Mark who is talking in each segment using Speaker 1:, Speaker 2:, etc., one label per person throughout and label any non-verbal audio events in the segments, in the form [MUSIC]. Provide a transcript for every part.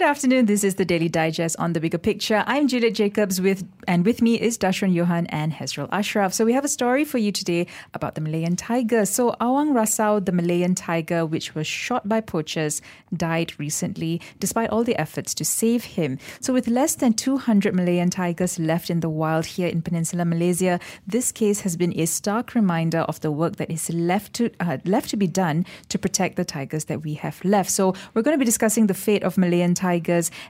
Speaker 1: Good afternoon. This is the Daily Digest on the Bigger Picture. I'm Judith Jacobs with and with me is Dashran Johan and Hezrul Ashraf. So we have a story for you today about the Malayan tiger. So Awang Rasau, the Malayan tiger, which was shot by poachers, died recently despite all the efforts to save him. So with less than 200 Malayan tigers left in the wild here in Peninsular Malaysia, this case has been a stark reminder of the work that is left to uh, left to be done to protect the tigers that we have left. So we're going to be discussing the fate of Malayan tigers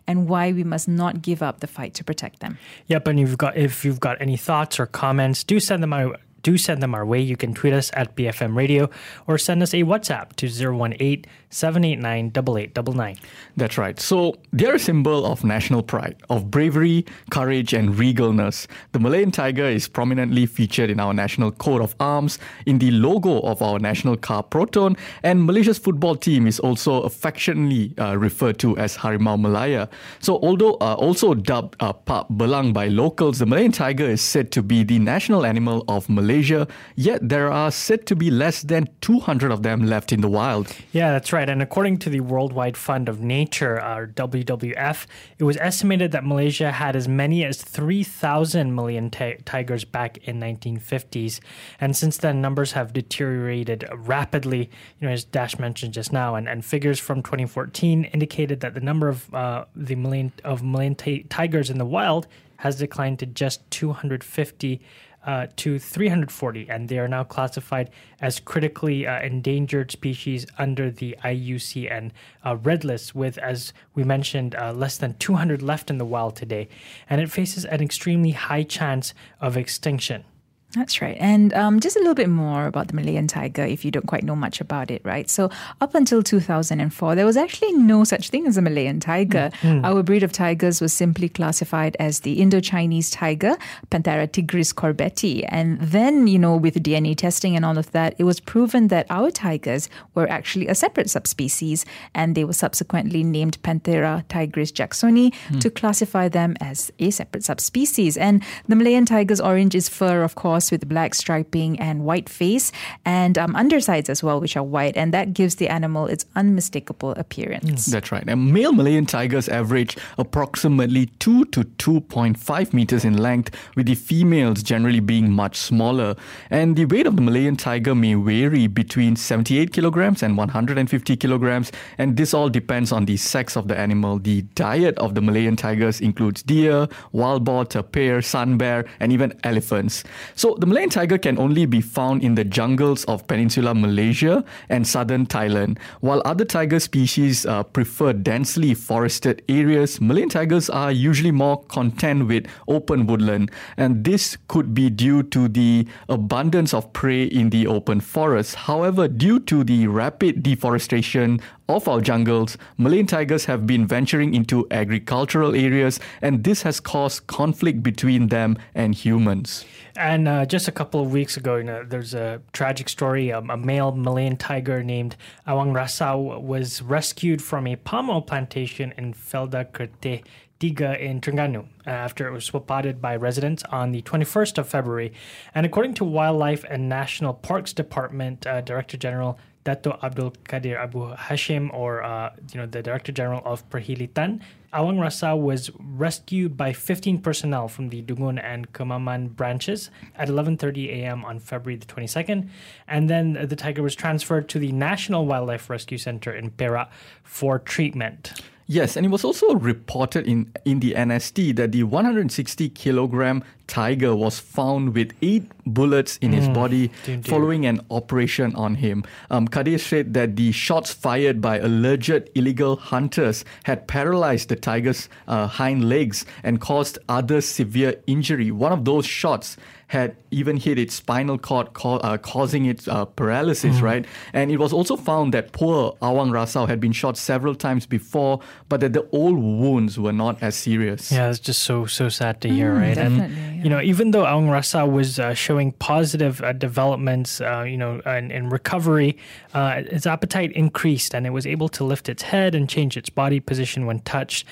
Speaker 1: and why we must not give up the fight to protect them.
Speaker 2: Yep, and you've got if you've got any thoughts or comments, do send them our do send them our way. You can tweet us at BFM Radio or send us a WhatsApp to 018 789 8899.
Speaker 3: That's right. So they're a symbol of national pride, of bravery, courage, and regalness. The Malayan tiger is prominently featured in our national coat of arms, in the logo of our national car Proton, and Malaysia's football team is also affectionately uh, referred to as Harimau Malaya. So although uh, also dubbed uh, Pak Belang by locals, the Malayan tiger is said to be the national animal of Malaysia, yet there are said to be less than 200 of them left in the wild.
Speaker 2: Yeah, that's right. And according to the Worldwide Fund of Nature, or WWF, it was estimated that Malaysia had as many as 3,000 Malayan t- tigers back in 1950s. And since then, numbers have deteriorated rapidly, you know, as Dash mentioned just now. And, and figures from 2014 indicated that the number of uh, the Malayan, of Malayan t- tigers in the wild has declined to just 250 uh, to 340, and they are now classified as critically uh, endangered species under the IUCN uh, Red List, with, as we mentioned, uh, less than 200 left in the wild today. And it faces an extremely high chance of extinction.
Speaker 1: That's right. And um, just a little bit more about the Malayan tiger if you don't quite know much about it, right? So, up until 2004, there was actually no such thing as a Malayan tiger. Mm-hmm. Our breed of tigers was simply classified as the Indo Chinese tiger, Panthera tigris corbetti. And then, you know, with DNA testing and all of that, it was proven that our tigers were actually a separate subspecies and they were subsequently named Panthera tigris jacksoni mm. to classify them as a separate subspecies. And the Malayan tiger's orange is fur, of course with black striping and white face, and um, undersides as well, which are white, and that gives the animal its unmistakable appearance.
Speaker 3: Mm. That's right. And male Malayan tigers average approximately 2 to 2.5 meters in length, with the females generally being much smaller. And the weight of the Malayan tiger may vary between 78 kilograms and 150 kilograms, and this all depends on the sex of the animal. The diet of the Malayan tigers includes deer, wild boar, tapir, sun bear, and even elephants. So the Malayan tiger can only be found in the jungles of peninsular Malaysia and southern Thailand. While other tiger species uh, prefer densely forested areas, Malayan tigers are usually more content with open woodland. And this could be due to the abundance of prey in the open forest. However, due to the rapid deforestation of our jungles, Malayan tigers have been venturing into agricultural areas, and this has caused conflict between them and humans.
Speaker 2: And uh, just a couple of weeks ago, you know, there's a tragic story. Um, a male Malayan tiger named Awang Rasau was rescued from a palm oil plantation in Felda Kerteh Tiga in Terengganu after it was spotted by residents on the 21st of February. And according to Wildlife and National Parks Department uh, Director General Dato Abdul Kadir Abu Hashim, or uh, you know the Director General of Perhilitan, Awang Rasau was rescued by 15 personnel from the Dungun and Kemaman branches at 11:30 a.m. on February the 22nd, and then the tiger was transferred to the National Wildlife Rescue Center in Perak for treatment.
Speaker 3: Yes, and it was also reported in, in the NST that the 160 kilogram tiger was found with eight bullets in mm. his body following an operation on him. Um, Kadir said that the shots fired by alleged illegal hunters had paralyzed the tiger's uh, hind legs and caused other severe injury. One of those shots had even hit its spinal cord, uh, causing its uh, paralysis, mm. right? And it was also found that poor Awang Rasau had been shot several times before, but that the old wounds were not as serious.
Speaker 2: Yeah, it's just so so sad to hear,
Speaker 1: mm,
Speaker 2: right? And
Speaker 1: yeah.
Speaker 2: you know, even though Awang Rasau was uh, showing positive uh, developments, uh, you know, in, in recovery, uh, its appetite increased, and it was able to lift its head and change its body position when touched.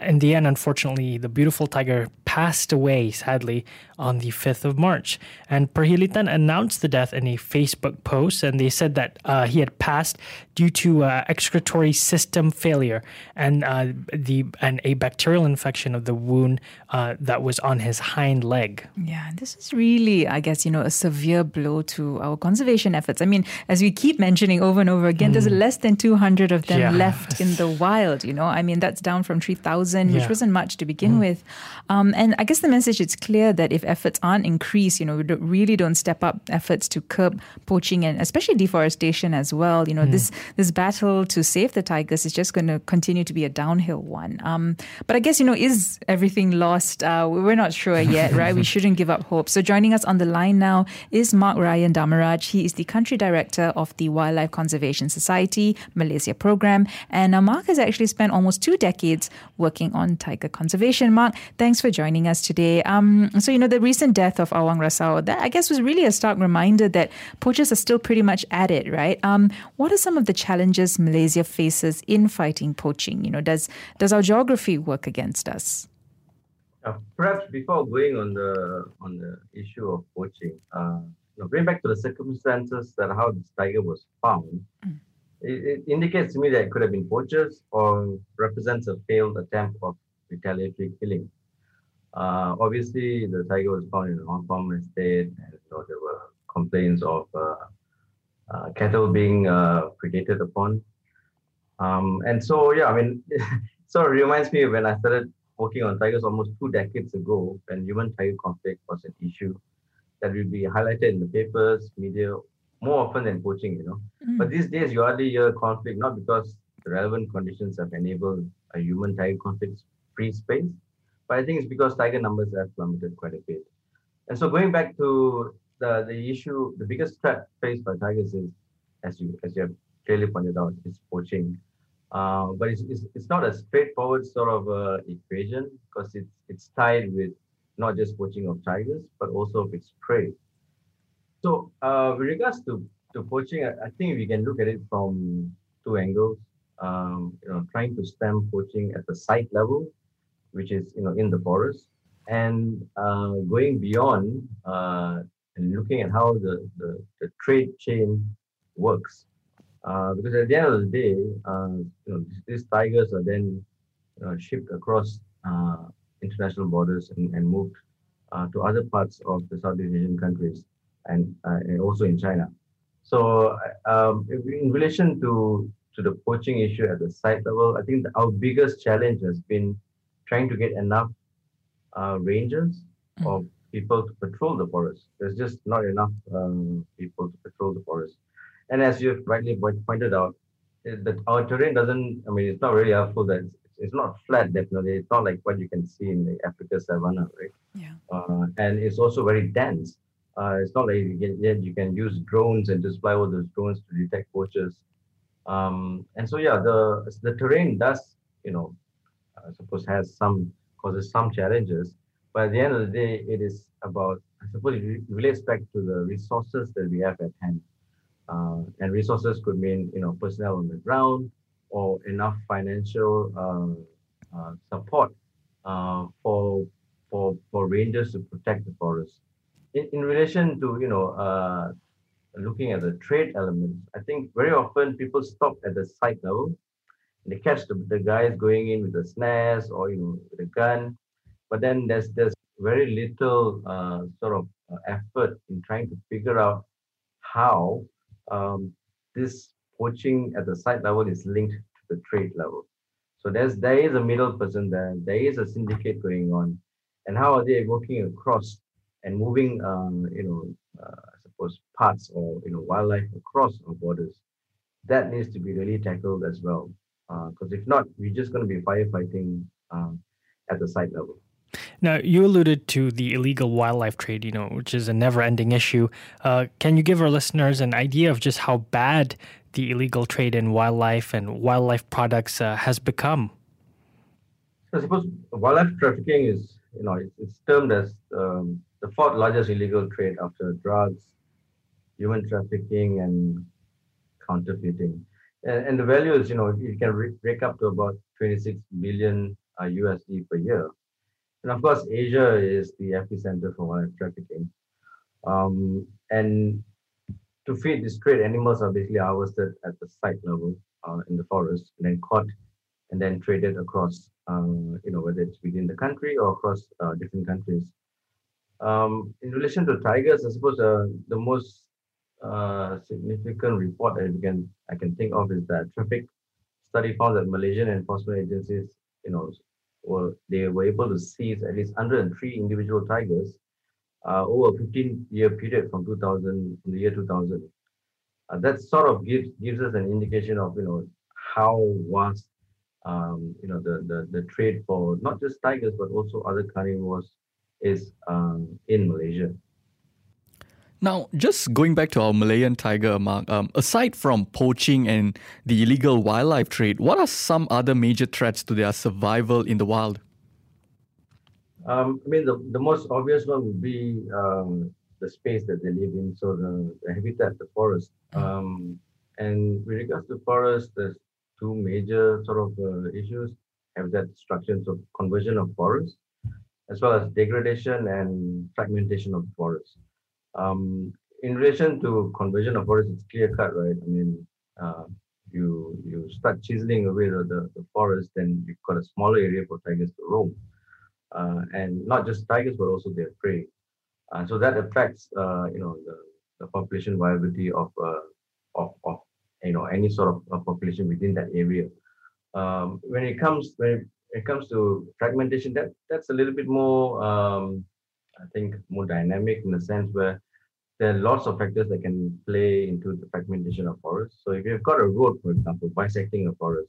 Speaker 2: in the end, unfortunately, the beautiful tiger passed away, sadly, on the 5th of March. And Perhilitan announced the death in a Facebook post, and they said that uh, he had passed due to uh, excretory system failure and uh, the and a bacterial infection of the wound uh, that was on his hind leg.
Speaker 1: Yeah, this is really, I guess, you know, a severe blow to our conservation efforts. I mean, as we keep mentioning over and over again, mm. there's less than 200 of them yeah. left in the wild. You know, I mean, that's down from 3,000, yeah. which wasn't much to begin mm. with. Um, and I guess the message is clear that if efforts aren't increased, you know, we really don't step up efforts to curb poaching and especially deforestation as well. You know, mm. this this battle to save the tigers is just going to continue to be a downhill one. Um, but I guess, you know, is everything lost? Uh, we're not sure [LAUGHS] yet, right? we shouldn't give up hope. So joining us on the line now is Mark Rayan Darmaraj. He is the country director of the Wildlife Conservation Society Malaysia program. And uh, Mark has actually spent almost two decades working on tiger conservation. Mark, thanks for joining us today. Um, so, you know, the recent death of Awang Rasau, that I guess was really a stark reminder that poachers are still pretty much at it, right? Um, what are some of the challenges Malaysia faces in fighting poaching? You know, does does our geography work against us?
Speaker 4: Uh, perhaps before going on the on the issue of poaching, uh, you know, bring back to the circumstances that how this tiger was found. Mm. It, it, indicates to me that it could have been poachers or represents a failed attempt of retaliatory killing. Uh, obviously, the tiger was found in a non-farm estate, and you know, there were complaints of uh, uh, cattle being uh, predated upon. Um, and so, yeah, I mean, [LAUGHS] it sort of reminds me of when I started working on tigers almost two decades ago, when human-tiger conflict was an issue that will be highlighted in the papers, media, more often than poaching, you know. Mm. But these days, you hardly hear conflict, not because the relevant conditions have enabled a human-tiger conflict-free space, but I think it's because tiger numbers have plummeted quite a bit. And so going back to the, the issue, the biggest threat faced by tigers is, as you as you have clearly pointed out, is poaching. Uh, but it's, it's, it's not a straightforward sort of uh, equation because it's it's tied with not just poaching of tigers, but also of its prey. So uh, with regards to, to poaching, I, I, think we can look at it from two angles. Um, you know, trying to stem poaching at the site level, which is you know in the forest, and uh, going beyond uh, and looking at how the, the, the trade chain works. Uh, because at the end of the day, uh, you know, these, tigers are then shipped across uh, international borders and, and moved uh, to other parts of the Southeast Asian countries and, uh, and also in China. So um, in relation to, to the poaching issue at the site level, I think our biggest challenge has been trying to get enough uh, rangers mm. of people to patrol the forest. There's just not enough um, people to patrol the forest. And as you've rightly pointed out, that our terrain doesn't, I mean, it's not really helpful that it's not flat definitely it's not like what you can see in the africa savanna right
Speaker 1: yeah
Speaker 4: uh, and it's also very dense uh, it's not like you can, you can use drones and just fly over those drones to detect poachers um, and so yeah the the terrain does you know i suppose has some causes some challenges but at the end of the day it is about i suppose it relates back to the resources that we have at hand uh, and resources could mean you know personnel on the ground or enough financial uh, uh, support uh, for for for rangers to protect the forest. In, in relation to you know uh, looking at the trade elements, I think very often people stop at the site level. They catch the, the guys going in with the snares or you know with a gun, but then there's there's very little uh, sort of uh, effort in trying to figure out how um, this poaching at the site level is linked to the trade level. So there's there is a middle person there. There is a syndicate going on, and how are they working across and moving, um, you know, uh, I suppose parts or you know wildlife across our borders? That needs to be really tackled as well, because uh, if not, we're just going to be firefighting um, at the site level.
Speaker 2: Now, you alluded to the illegal wildlife trade, you know, which is a never ending issue. Uh, can you give our listeners an idea of just how bad the illegal trade in wildlife and wildlife products uh, has become?
Speaker 4: I suppose wildlife trafficking is, you know, it's, it's termed as um, the fourth largest illegal trade after drugs, human trafficking, and counterfeiting. And, and the value is, you know, you can re- break up to about 26 billion uh, USD per year and of course, Asia is the epicenter for wildlife trafficking. Um, and to feed these trade, animals are basically harvested at the site level uh, in the forest, and then caught, and then traded across, um, you know, whether it's within the country or across uh, different countries. Um, in relation to tigers, I suppose uh, the most uh, significant report that we can I can think of is that traffic study found that Malaysian enforcement agencies, you know, were they were able to seize at least 103 individual tigers uh, over a 15 year period from 2000 from the year 2000. Uh, that sort of gives gives us an indication of you know how vast um, you know the, the the trade for not just tigers but also other carnivores is um, in Malaysia.
Speaker 3: Now, just going back to our Malayan tiger, Mark, um, aside from poaching and the illegal wildlife trade, what are some other major threats to their survival in the wild?
Speaker 4: Um, I mean, the, the most obvious one would be um, the space that they live in, so the, the habitat, the forest. Mm. Um, and with regards to forest, there's two major sort of uh, issues habitat destruction, so conversion of forests, as well as degradation and fragmentation of forests. Um, in relation to conversion of forests, it's clear cut, right? I mean, uh, you you start chiseling away the, the, the, forest, then you've got a smaller area for tigers to roam. Uh, and not just tigers, but also their prey. Uh, so that affects, uh, you know, the, the population viability of, uh, of, of, you know, any sort of population within that area. Um, when it comes when it comes to fragmentation, that that's a little bit more, um, I think, more dynamic in the sense where there are lots of factors that can play into the fragmentation of forests. So if you've got a road, for example, bisecting a forest,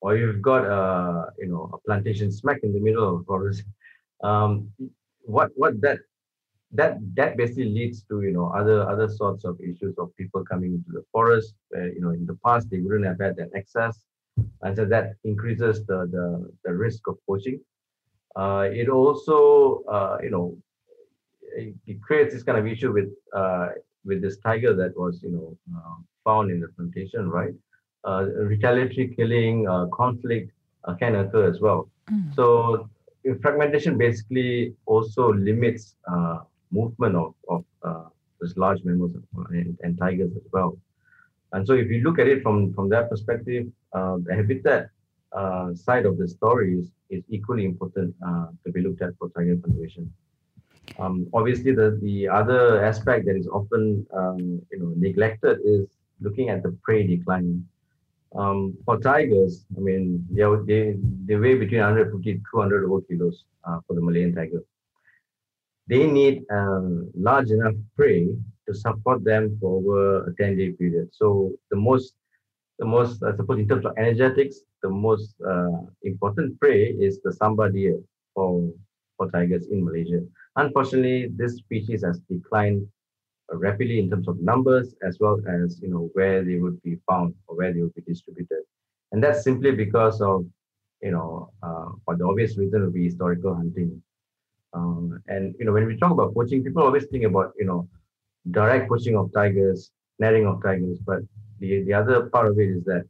Speaker 4: or you've got a you know a plantation smack in the middle of a forest, [LAUGHS] um, what what that that that basically leads to you know other other sorts of issues of people coming into the forest. Where, you know in the past they wouldn't have had that access, and so that increases the the, the risk of poaching. Uh, it also uh, you know it, creates this kind of issue with uh, with this tiger that was you know uh, found in the plantation, right? Uh, retaliatory killing, uh, conflict uh, can occur as well. Mm. So fragmentation basically also limits uh, movement of of these large mammals and, and, tigers as well. And so if you look at it from from that perspective, the habitat side of the story is, is equally important to be looked at for tiger conservation. Um, obviously, the, the other aspect that is often um, you know neglected is looking at the prey decline. Um, for tigers, I mean, they, they, they weigh between 150 to 200 over kilos uh, for the Malayan tiger. They need um, large enough prey to support them for over a 10 day period. So the most, the most, I suppose, in terms of energetics, the most uh, important prey is the sambar deer for, for tigers in Malaysia. Unfortunately, this species has declined rapidly in terms of numbers as well as you know where they would be found or where they would be distributed, and that's simply because of you know uh, for the obvious reason would be historical hunting. Um, and you know when we talk about poaching, people always think about you know direct poaching of tigers, netting of tigers, but the the other part of it is that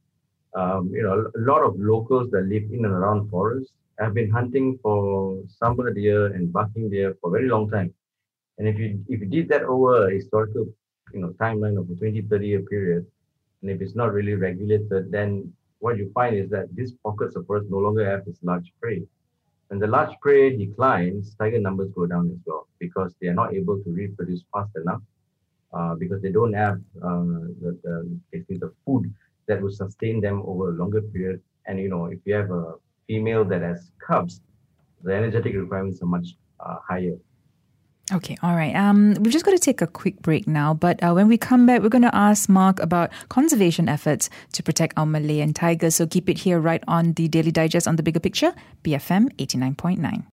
Speaker 4: um, you know a lot of locals that live in and around forests I've been hunting for sambar deer and barking deer for a very long time. And if you if you did that over a historical you know timeline of a 20, 30 year period, and if it's not really regulated, then what you find is that these pockets of forest no longer have this large prey. When the large prey declines, tiger numbers go down as well because they are not able to reproduce fast enough uh, because they don't have uh, the, the, the food that will sustain them over a longer period. And you know, if you have a female that has cubs, the energetic requirements are much uh, higher.
Speaker 1: Okay, all right. Um, we've just got to take a quick break now, but uh, when we come back, we're going to ask Mark about conservation efforts to protect our Malayan tigers. So keep it here right on the Daily Digest on the Bigger Picture, BFM 89.9.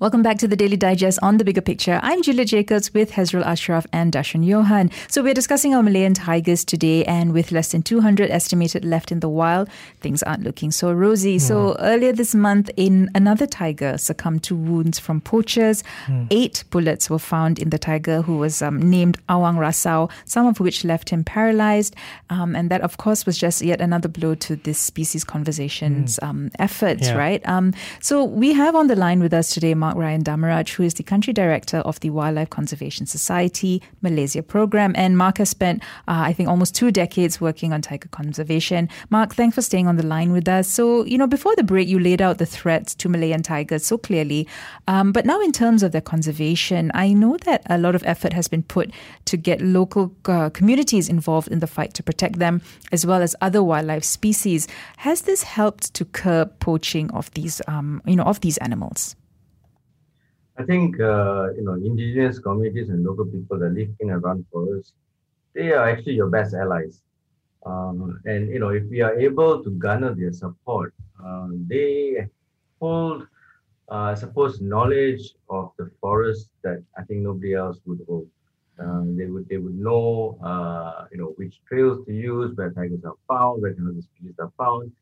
Speaker 1: Welcome back to the Daily Digest on the bigger picture. I'm Julia Jacobs with Hezrul Ashraf and Dashan Johan. So we're discussing our Malayan tigers today, and with less than 200 estimated left in the wild, things aren't looking so rosy. Mm. So earlier this month, in another tiger succumbed to wounds from poachers. Mm. Eight bullets were found in the tiger, who was um, named Awang Rasau, some of which left him paralyzed. Um, and that, of course, was just yet another blow to this species conversations mm. um, efforts, yeah. right? Um, so we have on the line with us today. Mark Rayan Darmaraj, who is the country director of the Wildlife Conservation Society Malaysia program. And Mark has spent, uh, I think, almost two decades working on tiger conservation. Mark, thanks for staying on the line with us. So, you know, before the break, you laid out the threats to Malayan tigers so clearly. Um, but now, in terms of their conservation, I know that a lot of effort has been put to get local uh, communities involved in the fight to protect them, as well as other wildlife species. Has this helped to curb poaching of these, um, you know, of these animals?
Speaker 4: I think uh, you know indigenous communities and local people that live in and around forests, they are actually your best allies. Um, and you know if we are able to garner their support, uh, they hold, uh, I suppose, knowledge of the forest that I think nobody else would hold. Um, they would they would know uh, you know which trails to use, where tigers are found, where other species are found,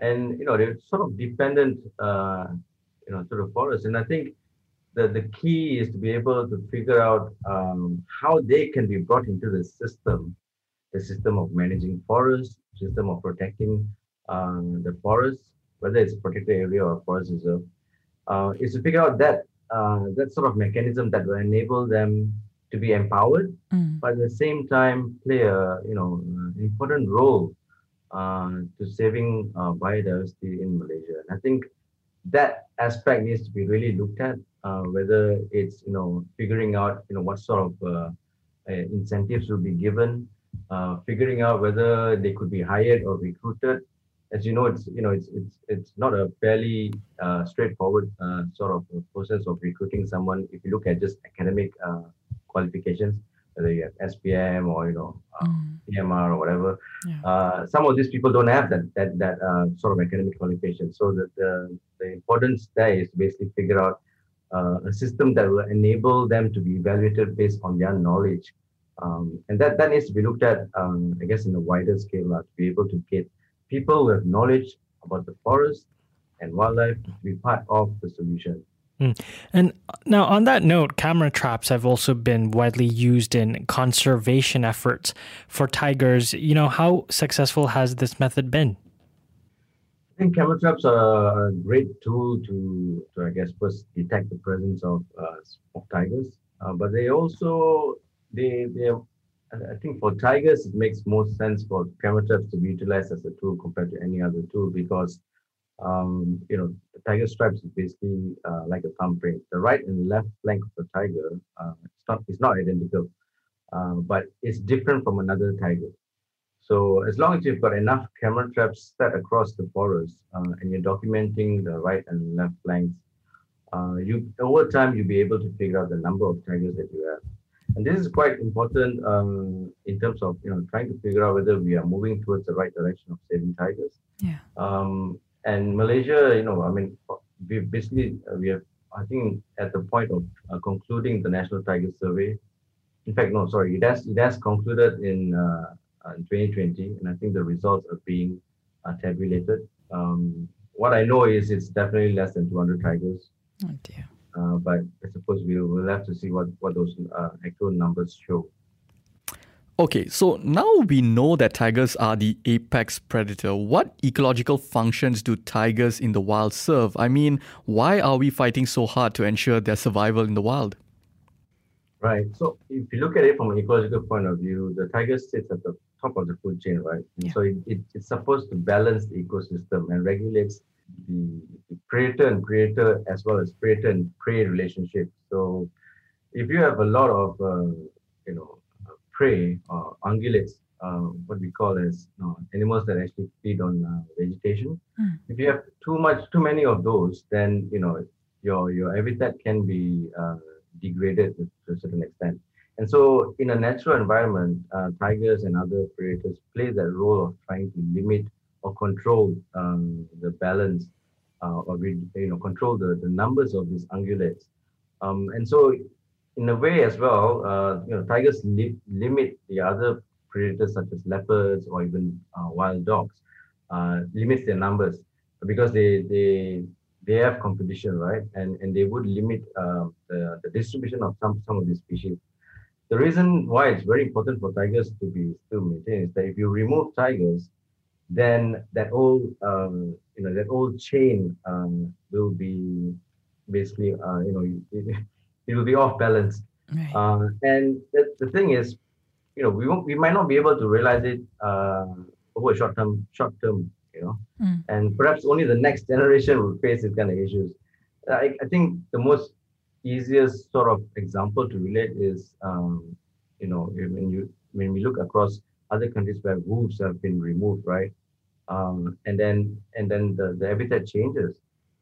Speaker 4: and you know they're sort of dependent you know to the forest. And I think the, the key is to be able to figure out um, how they can be brought into the system, the system of managing forests, system of protecting um, the forests, whether it's a protected area or a forest reserve, uh, is to figure out that uh, that sort of mechanism that will enable them to be empowered, mm. but at the same time play a you know important role uh, to saving uh, biodiversity in Malaysia. And I think that aspect needs to be really looked at uh, whether it's you know figuring out you know what sort of uh, uh, incentives will be given, uh, figuring out whether they could be hired or recruited. As you know, it's you know it's it's it's not a fairly uh, straightforward uh, sort of process of recruiting someone. If you look at just academic qualifications, whether you have SPM or you know mm. PMR or whatever, yeah. some of these people don't have that that that sort of academic qualification. So the, the the importance there is to basically figure out uh, a system that will enable them to be evaluated based on their knowledge. Um, and that, that needs to be looked at, um, I guess, in a wider scale uh, to be able to get people with knowledge about the forest and wildlife to be part of the solution.
Speaker 2: Mm. And now, on that note, camera traps have also been widely used in conservation efforts for tigers. You know, how successful has this method been?
Speaker 4: Think camera traps are a great tool to, to I guess, first detect the presence of, uh, of tigers. Uh, but they also, they, they, I think for tigers, it makes more sense for camera traps to be utilized as a tool compared to any other tool because, um, you know, the tiger stripes is basically uh, like a thumbprint. The right and left flank of the tiger, uh, it's not, it's not identical, uh, but it's different from another tiger. So as long as you've got enough camera traps set across the forest uh, and you're documenting the right and left flanks, uh, you over time you'll be able to figure out the number of tigers that you have. And this is quite important um, in terms of you know trying to figure out whether we are moving towards the right direction of saving tigers.
Speaker 1: Yeah.
Speaker 4: Um, and Malaysia, you know, I mean, we basically uh, we have I think at the point of uh, concluding the National Tiger Survey. In fact, no, sorry, it has it has concluded in uh, uh, in 2020, and I think the results are being uh, tabulated. Um, what I know is it's definitely less than 200 tigers.
Speaker 1: Oh dear.
Speaker 4: Uh, but I suppose we will have to see what, what those uh, actual numbers show.
Speaker 3: Okay, so now we know that tigers are the apex predator. What ecological functions do tigers in the wild serve? I mean, why are we fighting so hard to ensure their survival in the wild?
Speaker 4: Right. So if you look at it from an ecological point of view, the tiger sits at the top of the food chain, right? Yeah. So it, it, it's supposed to balance the ecosystem and regulates the, the predator and predator as well as predator and prey relationship. So if you have a lot of uh, you know prey or ungulates, uh, what we call as you know, animals that actually feed on uh, vegetation, mm. if you have too much, too many of those, then you know your your habitat can be uh, degraded to a certain extent. And so, in a natural environment, uh, tigers and other predators play that role of trying to limit or control um, the balance uh, or you know control the, the numbers of these ungulates. Um, and so, in a way as well, uh, you know, tigers li- limit the other predators such as leopards or even uh, wild dogs, uh, limits their numbers because they they they have competition, right? And and they would limit uh, the, the distribution of some some of these species. The reason why it's very important for tigers to be still maintained is that if you remove tigers, then that whole um, you know that whole chain um, will be basically uh, you know it, [LAUGHS] it, will be off balance. Right. Uh, and the, the thing is, you know, we won't we might not be able to realize it uh, over a short term short term you know, mm. and perhaps only the next generation will face these kind of issues. I, I think the most easiest sort of example to relate is, um, you know, when you when we look across other countries where wolves have been removed, right, um, and then and then the, the habitat changes.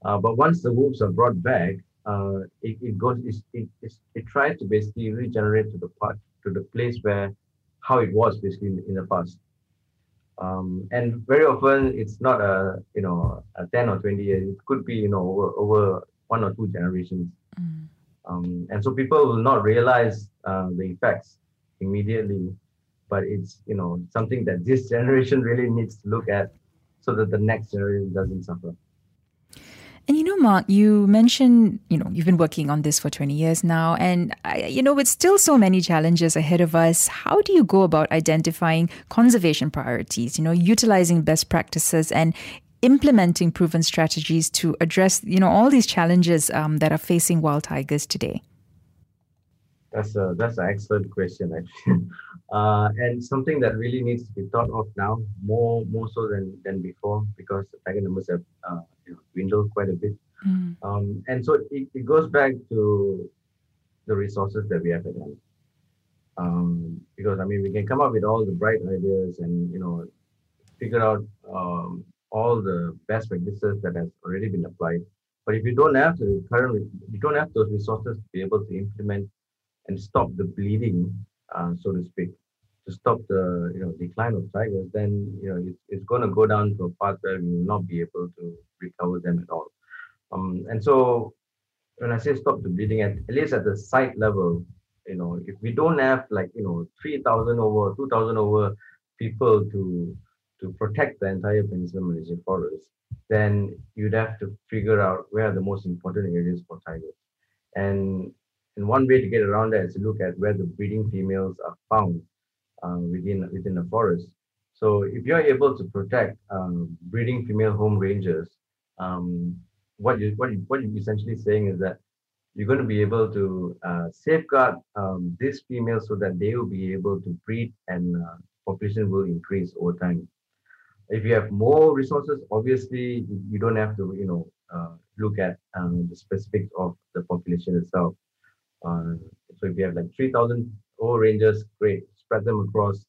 Speaker 4: Uh, but once the wolves are brought back, uh, it, it goes it, it, it tries to basically regenerate to the part to the place where how it was basically in, in the past. Um, and very often it's not a you know a 10 or 20 years it could be you know over, over one or two generations mm. um, and so people will not realize uh, the effects immediately but it's you know something that this [LAUGHS] generation really needs to look at so that the next generation doesn't suffer
Speaker 1: and you know, Mark, you mentioned, you know, you've been working on this for 20 years now. And, you know, with still so many challenges ahead of us, how do you go about identifying conservation priorities, you know, utilizing best practices and implementing proven strategies to address, you know, all these challenges um, that are facing wild tigers today?
Speaker 4: That's a that's an excellent question, actually, [LAUGHS] uh, and something that really needs to be thought of now more more so than than before because the tiger numbers have uh, you know, dwindled quite a bit, mm. um, and so it, it goes back to the resources that we have at hand. Um, because I mean, we can come up with all the bright ideas and you know figure out um, all the best practices that has already been applied. But if you don't have the current, you don't have those resources to be able to implement and stop the bleeding, uh, so to speak, to stop the you know decline of tigers, then you know it's, it's going to go down to a path where we will not be able to recover them at all. Um, and so when I say stop the bleeding, at, at least at the site level, you know, if we don't have like you know 3,000 over, 2,000 over people to to protect the entire Peninsula Malaysian forest, then you'd have to figure out where are the most important areas for tigers. And and one way to get around that is to look at where the breeding females are found uh, within within the forest. So if you're able to protect um, breeding female home ranges, um, what you what you, what you're essentially saying is that you're going to be able to uh, safeguard um, these females so that they will be able to breed and uh, population will increase over time. If you have more resources, obviously you don't have to you know uh, look at um, the specifics of the population itself. Uh, so if you have like 3,000 O rangers, great, spread them across,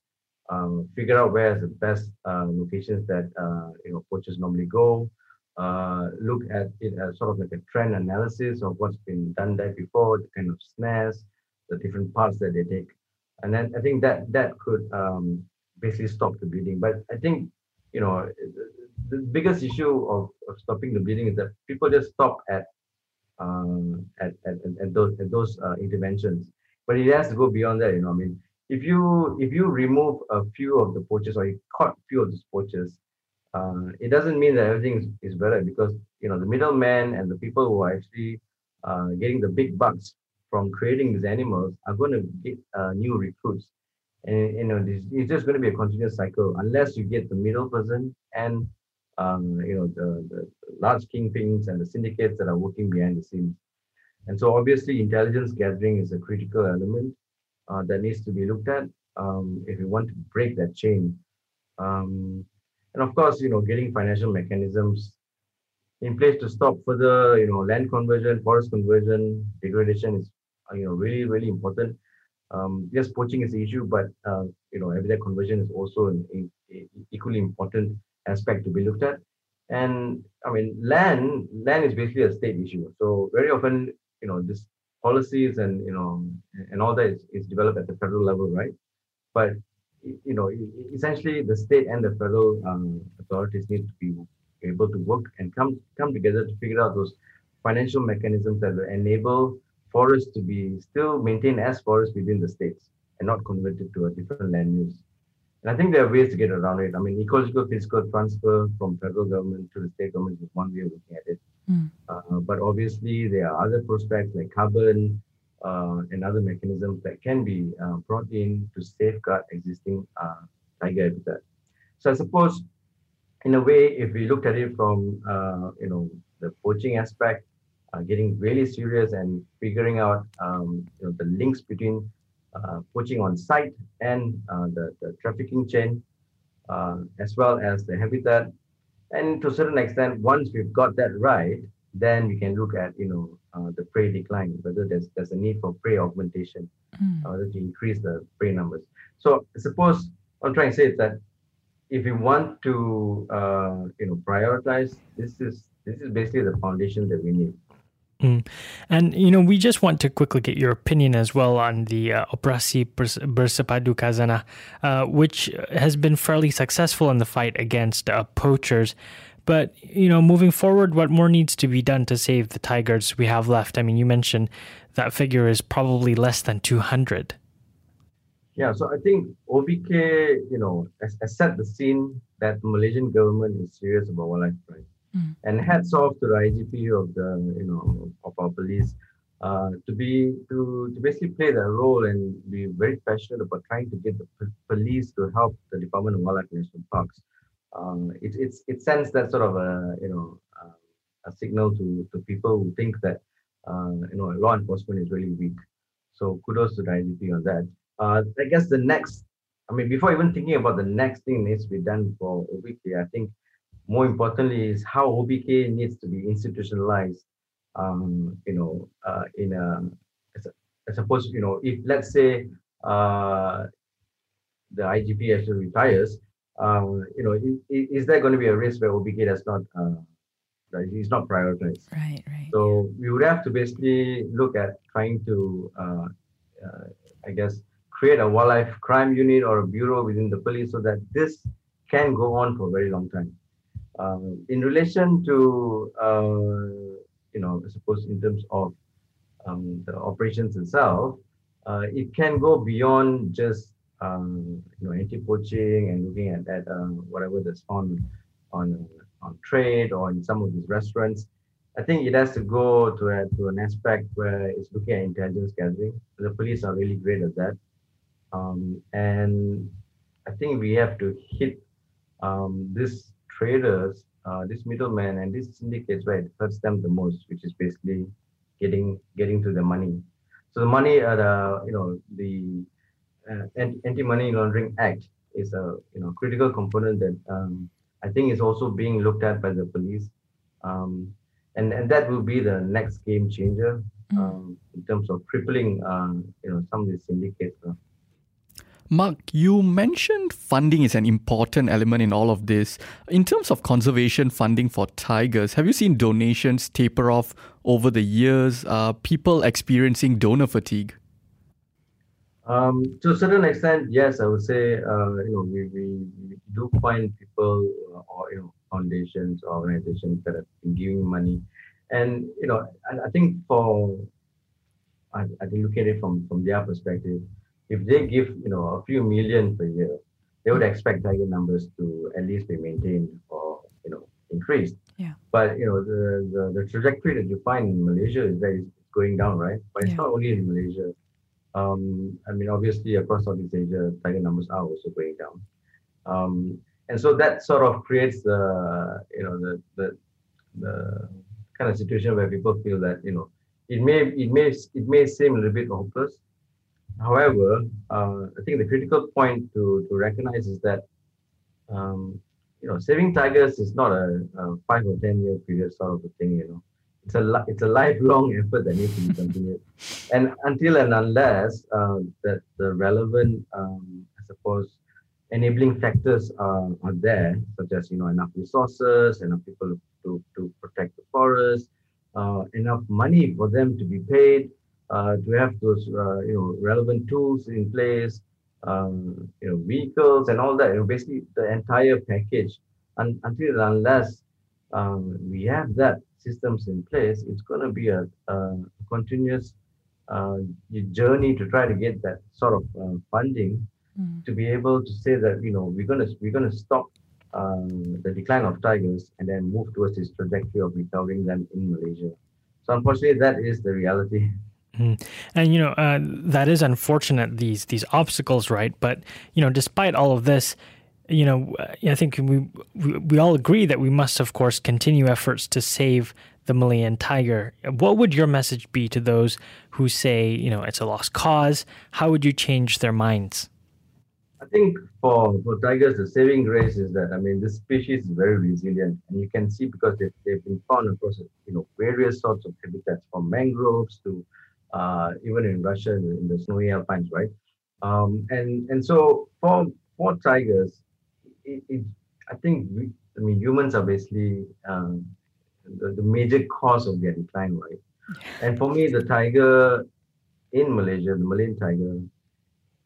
Speaker 4: um, figure out where is the best uh, locations that uh, you know poachers normally go. Uh, look at it as sort of like a trend analysis of what's been done there before, the kind of snares, the different paths that they take, and then I think that that could um, basically stop the bleeding. But I think you know the biggest issue of, of stopping the bleeding is that people just stop at um, at, at, at those at those uh, interventions. But it has to go beyond that. You know, I mean, if you if you remove a few of the poachers or you caught a few of these poachers, uh, it doesn't mean that everything is, is better because you know the middlemen and the people who are actually uh, getting the big bucks from creating these animals are going to get uh, new recruits. And you know, this, it's just going to be a continuous cycle unless you get the middle person and um, you know, the, the large kingpins and the syndicates that are working behind the scenes. And so obviously intelligence gathering is a critical element uh, that needs to be looked at um, if you want to break that chain. Um, and of course, you know, getting financial mechanisms in place to stop further, you know, land conversion, forest conversion, degradation is, you know, really, really important. Um, yes, poaching is the issue, but uh, you know, habitat conversion is also an, a, a equally important aspect to be looked at. And I mean, land land is basically a state issue. So very often, you know, this policies and you know and all that is, is developed at the federal level, right? But you know, essentially, the state and the federal um, authorities need to be able to work and come come together to figure out those financial mechanisms that will enable forests to be still maintained as forests within the states and not converted to a different land use. And I think there are ways to get around it. I mean, ecological fiscal transfer from federal government to the state government is one way of looking at it. Mm. Uh, but obviously, there are other prospects like carbon uh, and other mechanisms that can be uh, brought in to safeguard existing uh, tiger habitat. So I suppose, in a way, if we looked at it from uh, you know the poaching aspect, uh, getting really serious and figuring out um, you know the links between uh, poaching on site and uh, the, the trafficking chain, uh, as well as the habitat. And to a certain extent, once we've got that right, then we can look at you know uh, the prey decline, whether there's there's a need for prey augmentation, mm. to increase the prey numbers. So I suppose what I'm trying to say is that if we want to uh, you know prioritize, this is this is basically the foundation that we need.
Speaker 2: Mm. And you know, we just want to quickly get your opinion as well on the uh, Operasi Bersepadu Khazanah, uh, which has been fairly successful in the fight against uh, poachers. But you know, moving forward, what more needs to be done to save the tigers we have left? I mean, you mentioned that figure is probably less than two hundred.
Speaker 4: Yeah, so I think OBK, you know, has, has set the scene that the Malaysian government is serious about wildlife crime. Mm. And hats off to the IGP of the you know of our police uh, to be to to basically play that role and be very passionate about trying to get the p- police to help the Department of Wildlife National Parks. Um, it it's it sends that sort of a you know uh, a signal to to people who think that uh, you know law enforcement is really weak. So kudos to the IGP on that. Uh, I guess the next, I mean, before even thinking about the next thing needs to be done for OBK, I think more importantly is how OBK needs to be institutionalized. Um, you know, uh, in a, I suppose you know if let's say uh, the IGP actually retires, um, you know, is, is, there going to be a risk where OBK does not uh, is not prioritized?
Speaker 1: Right, right.
Speaker 4: So we would have to basically look at trying to, uh, uh, I guess, create a wildlife crime unit or a bureau within the police so that this can go on for a very long time. Um, in relation to, uh, you know, I suppose in terms of um, the operations itself, uh, it can go beyond just, um, you know, anti-poaching and looking at, that, uh, whatever that's found on, on trade or in some of these restaurants. I think it has to go to, a, to an aspect where it's looking at intelligence gathering. The police are really great at that. Um, and I think we have to hit um, this traders, uh, this middleman, and this syndicates where it hurts them the most, which is basically getting getting to the money. So the money, uh, the you know the uh, anti-money laundering act is a you know critical component that um, I think is also being looked at by the police, um, and and that will be the next game changer mm. um, in terms of crippling um, you know some of these syndicates.
Speaker 3: Mark, you mentioned funding is an important element in all of this. In terms of conservation funding for tigers, have you seen donations taper off over the years? Uh, people experiencing donor fatigue?
Speaker 4: Um, to a certain extent, yes, I would say, uh, you know, we, we, we, do find people uh, or, you know, foundations, organizations that have been giving money. And, you know, I, I think for, I, I look at it from, from their perspective, if they give you know a few million per year, they would expect tiger numbers to at least be maintained or you know increased.
Speaker 1: Yeah.
Speaker 4: But you know the the, the trajectory that you find in Malaysia is that it's going down, right? But it's yeah. not only in Malaysia. Um, I mean, obviously across Southeast Asia, tiger numbers are also going down. Um, and so that sort of creates the you know the the the kind of situation where people feel that you know it may it may it may seem a little bit hopeless However, uh, I think the critical point to, to recognize is that um, you know saving tigers is not a, a, five or ten year period sort of a thing. You know, it's a it's a lifelong [LAUGHS] effort that needs to be continued, and until and unless uh, that the relevant, um, I suppose, enabling factors are, are there, such as you know enough resources, enough people to to protect the forest, uh, enough money for them to be paid to have those uh, you know relevant tools in place, um, you know vehicles and all that. You know, basically the entire package. And until unless um, we have that systems in place, it's going to be a, a continuous uh, journey to try to get that sort of uh, funding mm. to be able to say that you know we're going to we're going to stop um, the decline of tigers and then move towards this trajectory of recovering them in Malaysia. So unfortunately, that is the reality. [LAUGHS]
Speaker 2: Mm. And you know uh, that is unfortunate these these obstacles, right? But you know, despite all of this, you know, I think we, we we all agree that we must, of course, continue efforts to save the Malayan tiger. What would your message be to those who say, you know, it's a lost cause? How would you change their minds?
Speaker 4: I think for, for tigers, the saving grace is that I mean this species is very resilient, and you can see because they've, they've been found across you know various sorts of habitats, from mangroves to uh, even in Russia in the snowy alpines, right? Um, and and so for for tigers, it, it, I think we, I mean humans are basically um, the, the major cause of their decline, right? And for me, the tiger in Malaysia, the Malayan tiger,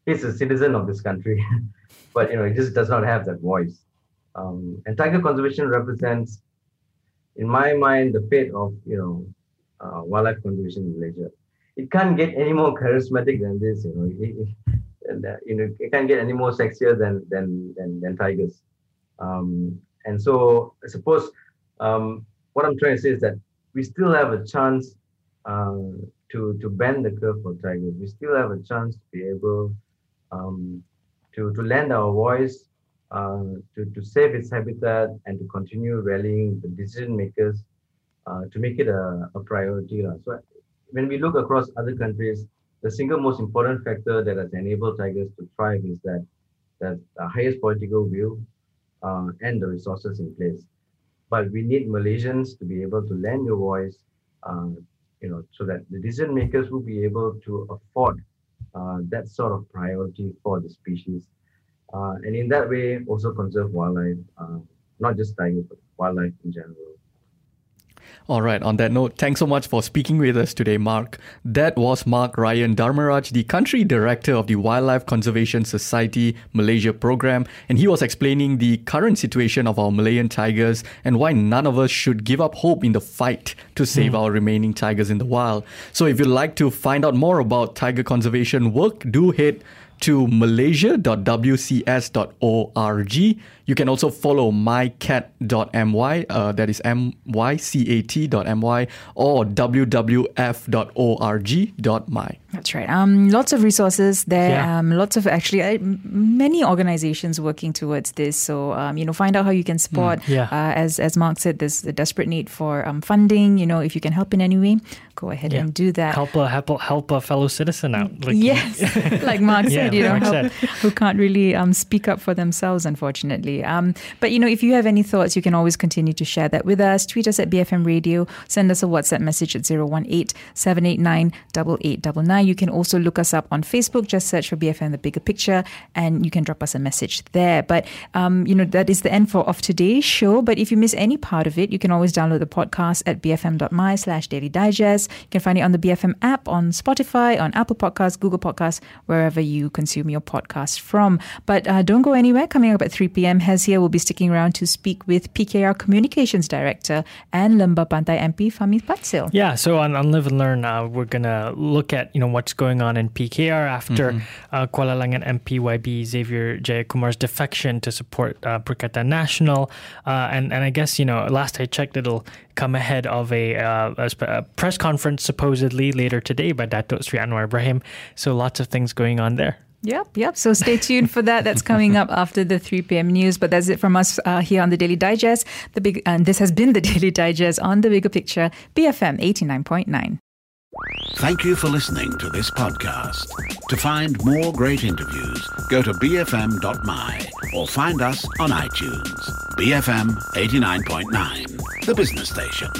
Speaker 4: is a citizen of this country, [LAUGHS] but you know, it just does not have that voice. Um, and tiger conservation represents, in my mind, the fate of you know uh, wildlife conservation in Malaysia. It can't get any more charismatic than this, you know. It, and, uh, you know, it can't get any more sexier than than than, than tigers. Um, and so, I suppose um, what I'm trying to say is that we still have a chance uh, to to bend the curve for tigers. We still have a chance to be able um, to to lend our voice uh, to to save its habitat and to continue rallying the decision makers uh, to make it a, a priority. So when we look across other countries, the single most important factor that has enabled tigers to thrive is that that the highest political will uh, and the resources in place but we need Malaysians to be able to lend your voice, uh, you know, so that the decision makers will be able to afford uh, that sort of priority for the species, uh, and in that way also conserve wildlife, uh, not just tigers but wildlife in general.
Speaker 3: All right, on that note, thanks so much for speaking with us today, Mark. That was Mark Rayan Darmaraj, the country director of the Wildlife Conservation Society Malaysia program, and he was explaining the current situation of our Malayan tigers and why none of us should give up hope in the fight to save mm. our remaining tigers in the wild. So if you'd like to find out more about tiger conservation work, do hit to malaysia.wcs.org. You can also follow mycat.my, uh, that is M-Y-C-A-T.my, or wwf.org.my.
Speaker 1: That's right. Um, lots of resources there. Yeah. Um, lots of actually uh, many organizations working towards this. So um, you know, find out how you can support. Mm, yeah. Uh, as as Mark said, there's a desperate need for um, funding. You know, if you can help in any way, go ahead yeah. and do that.
Speaker 2: Help a help, help a fellow citizen out.
Speaker 1: Like, yes, [LAUGHS] like Mark said, yeah, you know, help, who can't really um, speak up for themselves, unfortunately. Um, but you know, if you have any thoughts, you can always continue to share that with us. Tweet us at BFM Radio. Send us a WhatsApp message at 018 789 8899. You can also look us up on Facebook. Just search for BFM The Bigger Picture, and you can drop us a message there. But um, you know that is the end for of today's show. But if you miss any part of it, you can always download the podcast at bfm.my slash daily digest. You can find it on the BFM app, on Spotify, on Apple Podcasts, Google Podcasts, wherever you consume your podcast from. But uh, don't go anywhere. Coming up at 3 p.m., Hezia will be sticking around to speak with PKR Communications Director and Lembah Pantai MP Fahmi Fadzil.
Speaker 2: Yeah, so on, on Live and Learn, uh, we're going to look at you know what's going on in PKR after mm-hmm. uh, Kuala Langat MPYB Xavier Jayakumar's defection to support uh, Perikatan Nasional. Uh, and, and I guess, you know, last I checked, it'll come ahead of a, uh, a, press conference supposedly later today by Dato Sri Anwar Ibrahim. So lots of things going on there.
Speaker 1: Yep, yep. So stay tuned for that. That's coming up [LAUGHS] after the 3 p.m. news. But that's it from us uh, here on the Daily Digest. The big, and this has been the [LAUGHS] Daily Digest on the bigger picture, BFM 89.9.
Speaker 5: Thank you for listening to this podcast. To find more great interviews, go to bfm.my or find us on iTunes. BFM 89.9, the business station.